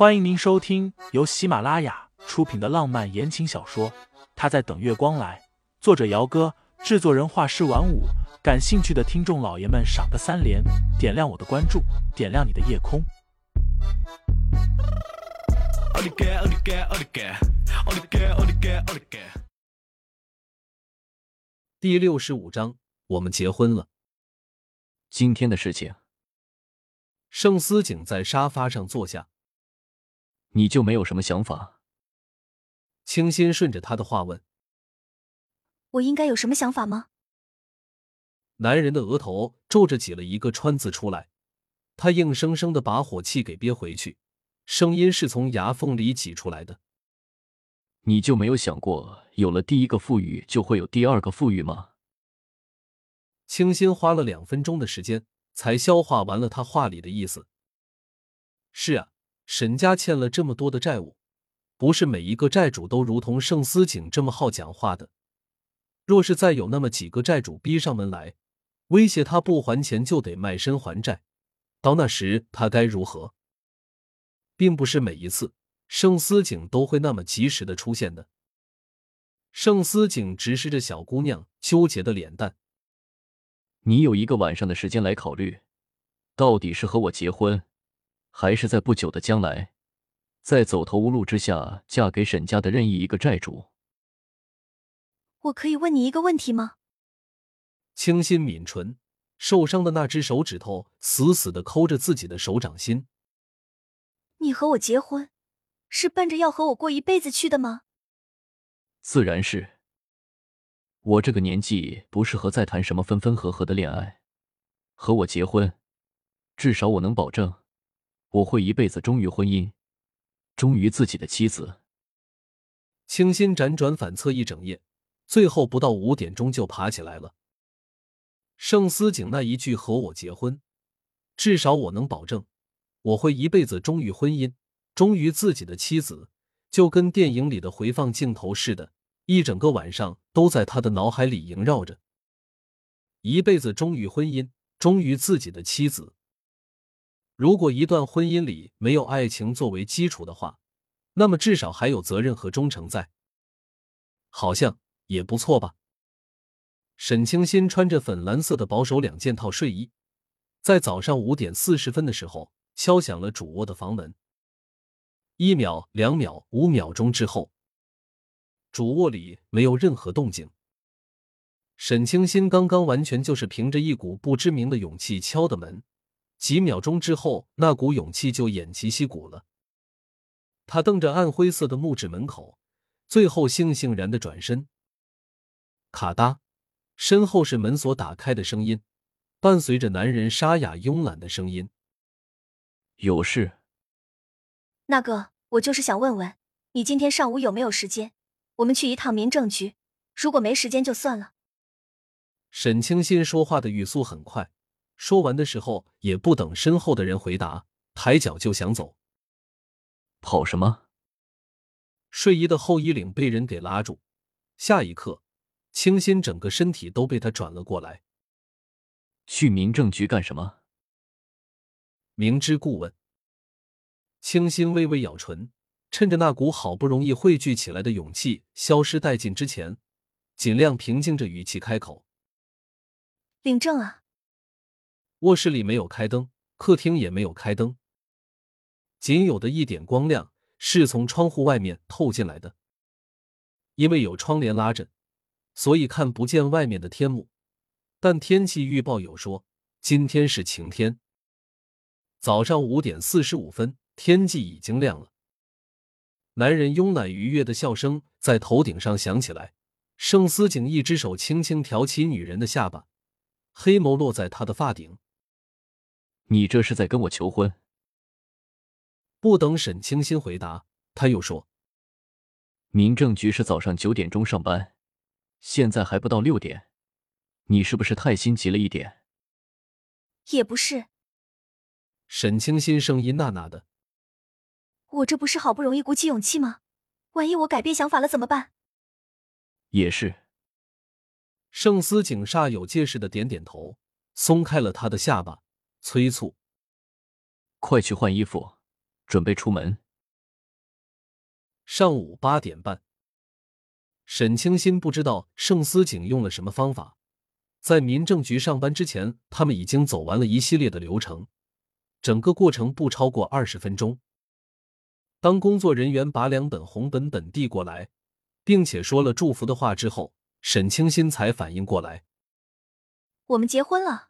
欢迎您收听由喜马拉雅出品的浪漫言情小说《他在等月光来》，作者：姚哥，制作人：画师晚舞。感兴趣的听众老爷们，赏个三连，点亮我的关注，点亮你的夜空。第六十五章，我们结婚了。今天的事情，盛思景在沙发上坐下。你就没有什么想法？清新顺着他的话问：“我应该有什么想法吗？”男人的额头皱着挤了一个川字出来，他硬生生的把火气给憋回去，声音是从牙缝里挤出来的。你就没有想过，有了第一个富裕，就会有第二个富裕吗？清新花了两分钟的时间才消化完了他话里的意思。是啊。沈家欠了这么多的债务，不是每一个债主都如同盛思景这么好讲话的。若是再有那么几个债主逼上门来，威胁他不还钱就得卖身还债，到那时他该如何？并不是每一次盛思景都会那么及时的出现的。盛思景直视着小姑娘纠结的脸蛋：“你有一个晚上的时间来考虑，到底是和我结婚。”还是在不久的将来，在走投无路之下嫁给沈家的任意一个债主。我可以问你一个问题吗？清新抿唇，受伤的那只手指头死死的抠着自己的手掌心。你和我结婚，是奔着要和我过一辈子去的吗？自然是。我这个年纪不适合再谈什么分分合合的恋爱。和我结婚，至少我能保证。我会一辈子忠于婚姻，忠于自己的妻子。清新辗转反侧一整夜，最后不到五点钟就爬起来了。盛思景那一句“和我结婚”，至少我能保证，我会一辈子忠于婚姻，忠于自己的妻子，就跟电影里的回放镜头似的，一整个晚上都在他的脑海里萦绕着。一辈子忠于婚姻，忠于自己的妻子。如果一段婚姻里没有爱情作为基础的话，那么至少还有责任和忠诚在，好像也不错吧。沈清新穿着粉蓝色的保守两件套睡衣，在早上五点四十分的时候敲响了主卧的房门。一秒、两秒、五秒钟之后，主卧里没有任何动静。沈清新刚刚完全就是凭着一股不知名的勇气敲的门。几秒钟之后，那股勇气就偃旗息鼓了。他瞪着暗灰色的木质门口，最后悻悻然的转身。咔嗒，身后是门锁打开的声音，伴随着男人沙哑慵懒的声音：“有事。”那个，我就是想问问你今天上午有没有时间，我们去一趟民政局。如果没时间就算了。沈清新说话的语速很快。说完的时候，也不等身后的人回答，抬脚就想走。跑什么？睡衣的后衣领被人给拉住，下一刻，清新整个身体都被他转了过来。去民政局干什么？明知故问。清新微微咬唇，趁着那股好不容易汇聚起来的勇气消失殆尽之前，尽量平静着语气开口：“领证啊。”卧室里没有开灯，客厅也没有开灯，仅有的一点光亮是从窗户外面透进来的。因为有窗帘拉着，所以看不见外面的天幕。但天气预报有说今天是晴天。早上五点四十五分，天际已经亮了。男人慵懒愉悦的笑声在头顶上响起来。盛思景一只手轻轻挑起女人的下巴，黑眸落在她的发顶。你这是在跟我求婚？不等沈清新回答，他又说：“民政局是早上九点钟上班，现在还不到六点，你是不是太心急了一点？”也不是。沈清新声音呐呐的：“我这不是好不容易鼓起勇气吗？万一我改变想法了怎么办？”也是。盛思景煞有介事的点点头，松开了他的下巴。催促，快去换衣服，准备出门。上午八点半，沈清新不知道盛思景用了什么方法，在民政局上班之前，他们已经走完了一系列的流程，整个过程不超过二十分钟。当工作人员把两本红本本递过来，并且说了祝福的话之后，沈清新才反应过来，我们结婚了。